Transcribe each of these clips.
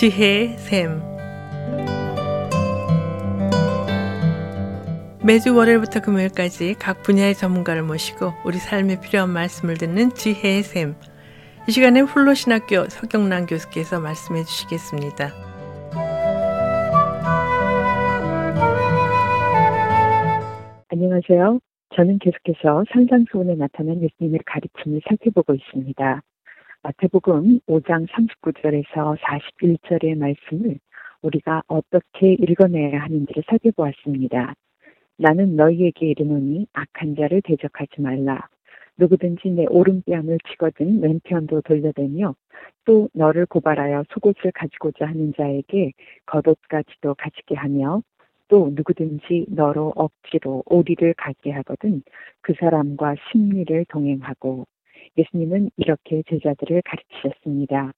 지혜의 샘 매주 월요일부터 금요일까지 각 분야의 전문가를 모시고 우리 삶에 필요한 말씀을 듣는 지혜의 샘. 이 시간에 훌로신학교 서경란 교수께서 말씀해 주시겠습니다. 안녕하세요. 저는 계속해서 산상수훈에 나타난 예수님의 가르침을 살펴보고 있습니다. 마태복음 5장 39절에서 41절의 말씀을 우리가 어떻게 읽어내야 하는지를 살펴보았습니다. 나는 너희에게 이르노니 악한 자를 대적하지 말라. 누구든지 내 오른뺨을 치거든 왼편도 돌려대며 또 너를 고발하여 속옷을 가지고자 하는 자에게 겉옷까지도 가지게 하며 또 누구든지 너로 억지로 오리를 가게 하거든 그 사람과 심리를 동행하고 예수님은 이렇게 제자들을 가르치셨습니다.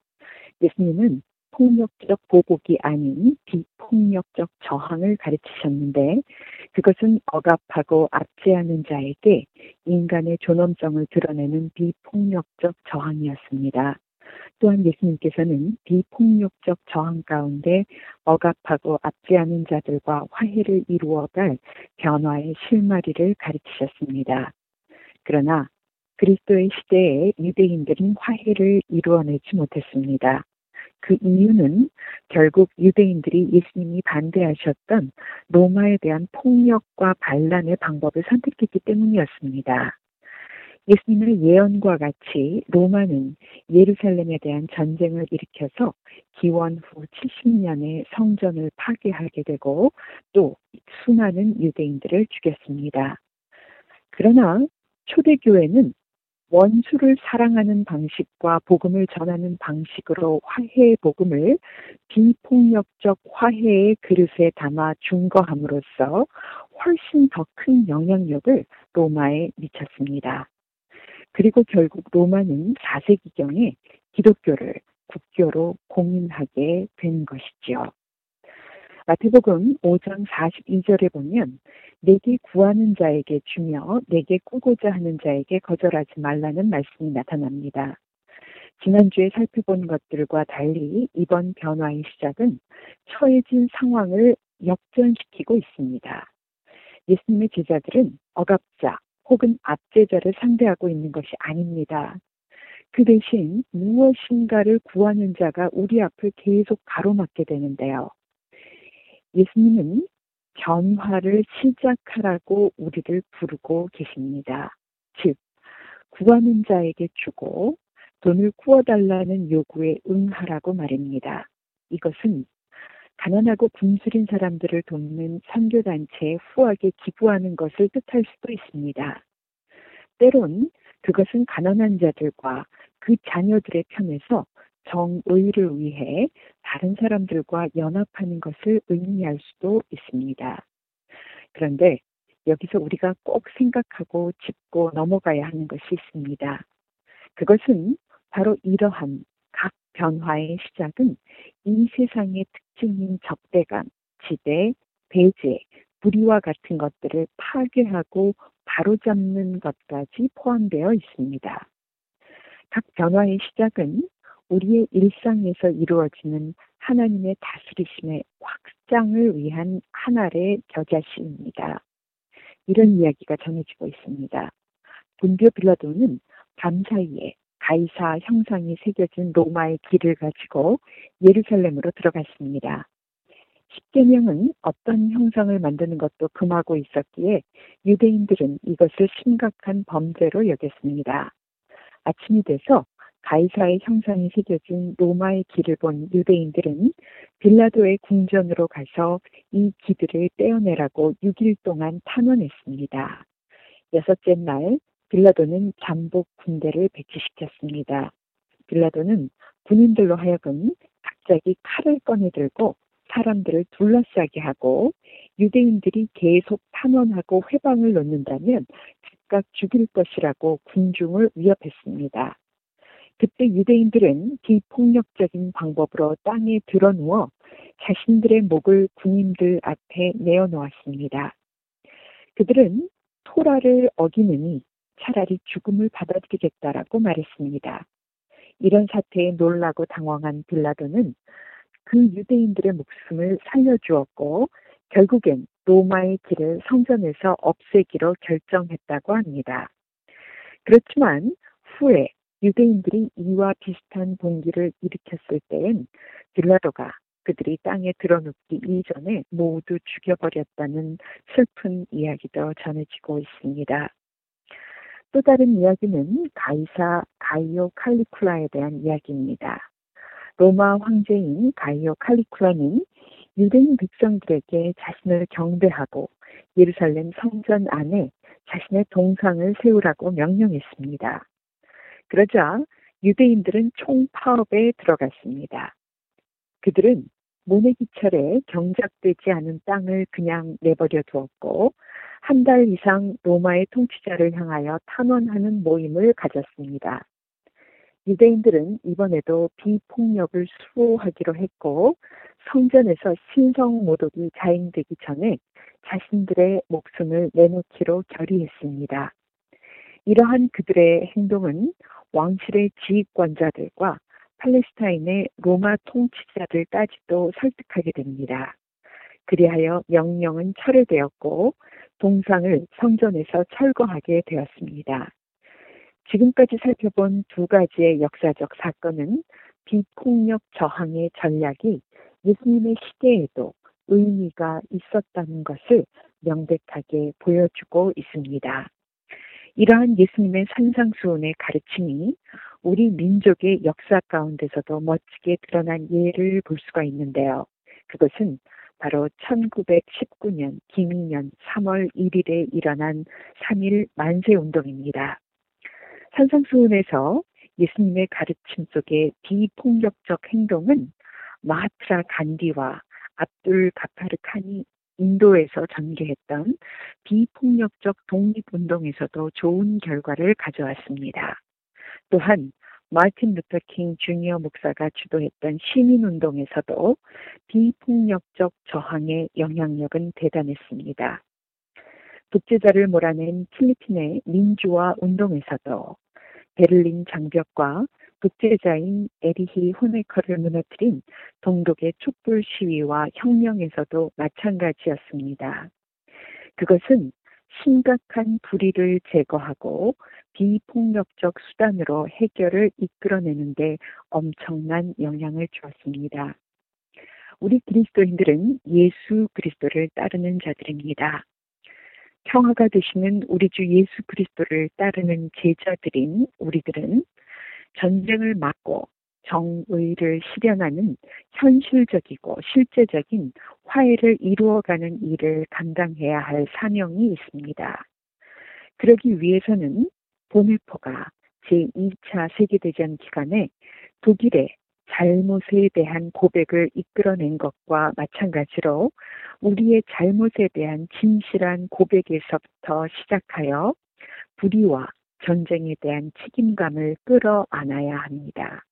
예수님은 폭력적 보복이 아닌 비폭력적 저항을 가르치셨는데 그것은 억압하고 압제하는 자에게 인간의 존엄성을 드러내는 비폭력적 저항이었습니다. 또한 예수님께서는 비폭력적 저항 가운데 억압하고 압제하는 자들과 화해를 이루어갈 변화의 실마리를 가르치셨습니다. 그러나 그리스도의 시대에 유대인들은 화해를 이루어내지 못했습니다. 그 이유는 결국 유대인들이 예수님이 반대하셨던 로마에 대한 폭력과 반란의 방법을 선택했기 때문이었습니다. 예수님의 예언과 같이 로마는 예루살렘에 대한 전쟁을 일으켜서 기원 후 70년에 성전을 파괴하게 되고 또 수많은 유대인들을 죽였습니다. 그러나 초대교회는 원수를 사랑하는 방식과 복음을 전하는 방식으로 화해의 복음을 비폭력적 화해의 그릇에 담아 준거함으로써 훨씬 더 큰 영향력을 로마에 미쳤습니다. 그리고 결국 로마는 4세기경에 기독교를 국교로 공인하게 된 것이지요. 마태복음 5장 42절에 보면 내게 구하는 자에게 주며 내게 꾸고자 하는 자에게 거절하지 말라는 말씀이 나타납니다. 지난주에 살펴본 것들과 달리 이번 변화의 시작은 처해진 상황을 역전시키고 있습니다. 예수님의 제자들은 억압자 혹은 압제자를 상대하고 있는 것이 아닙니다. 그 대신 무엇인가를 구하는 자가 우리 앞을 계속 가로막게 되는데요. 예수님은 변화를 시작하라고 우리를 부르고 계십니다. 즉, 구하는 자에게 주고 돈을 구워달라는 요구에 응하라고 말입니다. 이것은 가난하고 굶주린 사람들을 돕는 선교단체에 후하게 기부하는 것을 뜻할 수도 있습니다. 때론 그것은 가난한 자들과 그 자녀들의 편에서 정의를 위해 다른 사람들과 연합하는 것을 의미할 수도 있습니다. 그런데 여기서 우리가 꼭 생각하고 짚고 넘어가야 하는 것이 있습니다. 그것은 바로 이러한 각 변화의 시작은 이 세상의 특징인 적대감, 지배, 배제, 불의와 같은 것들을 파괴하고 바로잡는 것까지 포함되어 있습니다. 각 변화의 시작은 우리의 일상에서 이루어지는 하나님의 다스리심의 확장을 위한 하나의 겨자씨입니다. 이런 이야기가 전해지고 있습니다. 분교 빌라도는 밤 사이에 가이사 형상이 새겨진 로마의 길을 가지고 예루살렘으로 들어갔습니다. 십계명은 어떤 형상을 만드는 것도 금하고 있었기에 유대인들은 이것을 심각한 범죄로 여겼습니다. 아침이 돼서 가이사의 형상이 새겨진 로마의 길을 본 유대인들은 빌라도의 궁전으로 가서 이 기들을 떼어내라고 6일 동안 탄원했습니다. 여섯째 날 빌라도는 잠복 군대를 배치시켰습니다. 빌라도는 군인들로 하여금 갑자기 칼을 꺼내 들고 사람들을 둘러싸게 하고 유대인들이 계속 탄원하고 회방을 놓는다면 즉각 죽일 것이라고 군중을 위협했습니다. 그때 유대인들은 비폭력적인 방법으로 땅에 드러누워 자신들의 목을 군인들 앞에 내어놓았습니다. 그들은 토라를 어기느니 차라리 죽음을 받아들이겠다라고 말했습니다. 이런 사태에 놀라고 당황한 빌라도는 그 유대인들의 목숨을 살려주었고 결국엔 로마의 길을 성전에서 없애기로 결정했다고 합니다. 그렇지만 후에 유대인들이 이와 비슷한 동기를 일으켰을 때엔 빌라도가 그들이 땅에 들어눕기 이전에 모두 죽여버렸다는 슬픈 이야기도 전해지고 있습니다. 또 다른 이야기는 가이사 가이오 칼리쿨라에 대한 이야기입니다. 로마 황제인 가이오 칼리쿨라는 유대인 백성들에게 자신을 경배하고 예루살렘 성전 안에 자신의 동상을 세우라고 명령했습니다. 그러자 유대인들은 총파업에 들어갔습니다. 그들은 모내기철에 경작되지 않은 땅을 그냥 내버려 두었고 한 달 이상 로마의 통치자를 향하여 탄원하는 모임을 가졌습니다. 유대인들은 이번에도 비폭력을 수호하기로 했고 성전에서 신성 모독이 자행되기 전에 자신들의 목숨을 내놓기로 결의했습니다. 이러한 그들의 행동은 왕실의 지휘권자들과 팔레스타인의 로마 통치자들 까지도 설득하게 됩니다. 그리하여 명령은 철회되었고 동상을 성전에서 철거하게 되었습니다. 지금까지 살펴본 두 가지의 역사적 사건은 비폭력 저항의 전략이 예수님의 시대에도 의미가 있었다는 것을 명백하게 보여주고 있습니다. 이러한 예수님의 산상수훈의 가르침이 우리 민족의 역사 가운데서도 멋지게 드러난 예를 볼 수가 있는데요. 그것은 바로 1919년 김인년 3월 1일에 일어난 3일 만세 운동입니다. 산상수훈에서 예수님의 가르침 속의 비폭력적 행동은 마하트라 간디와 압둘 가파르 칸이 인도에서 전개했던 비폭력적 독립운동에서도 좋은 결과를 가져왔습니다. 또한 마틴 루터 킹 주니어 목사가 주도했던 시민운동에서도 비폭력적 저항의 영향력은 대단했습니다. 독재자를 몰아낸 필리핀의 민주화 운동에서도 베를린 장벽과 독재자인 에리히 호네커를 무너뜨린 동독의 촛불 시위와 혁명에서도 마찬가지였습니다. 그것은 심각한 불의를 제거하고 비폭력적 수단으로 해결을 이끌어내는데 엄청난 영향을 주었습니다. 우리 그리스도인들은 예수 그리스도를 따르는 자들입니다. 평화가 되시는 우리 주 예수 그리스도를 따르는 제자들인 우리들은 전쟁을 막고 정의를 실현하는 현실적이고 실제적인 화해를 이루어가는 일을 감당해야 할 사명이 있습니다. 그러기 위해서는 보메포가 제2차 세계대전 기간에 독일의 잘못에 대한 고백을 이끌어낸 것과 마찬가지로 우리의 잘못에 대한 진실한 고백에서부터 시작하여 불의와 전쟁에 대한 책임감을 끌어안아야 합니다.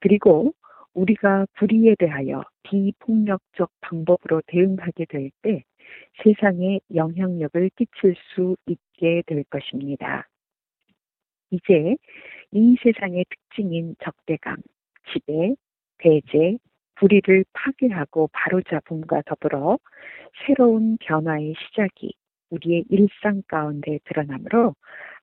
그리고 우리가 불의에 대하여 비폭력적 방법으로 대응하게 될 때 세상에 영향력을 끼칠 수 있게 될 것입니다. 이제 이 세상의 특징인 적대감, 지배, 배제, 불의를 파괴하고 바로잡음과 더불어 새로운 변화의 시작이 우리의 일상 가운데 드러나므로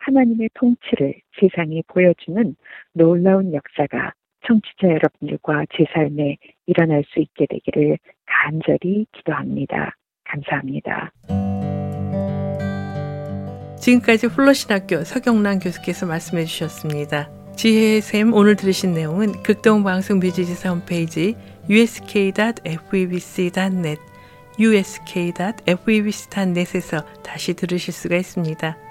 하나님의 통치를 세상에 보여주는 놀라운 역사가 청취자 여러분들과 제 삶에 일어날 수 있게 되기를 간절히 기도합니다. 감사합니다. 지금까지 플러신학교 서경란 교수께서 말씀해 주셨습니다. 지혜의 샘 오늘 들으신 내용은 극동방송 뮤지지사 홈페이지 usk.febc.net usk.febc.net에서 다시 들으실 수가 있습니다.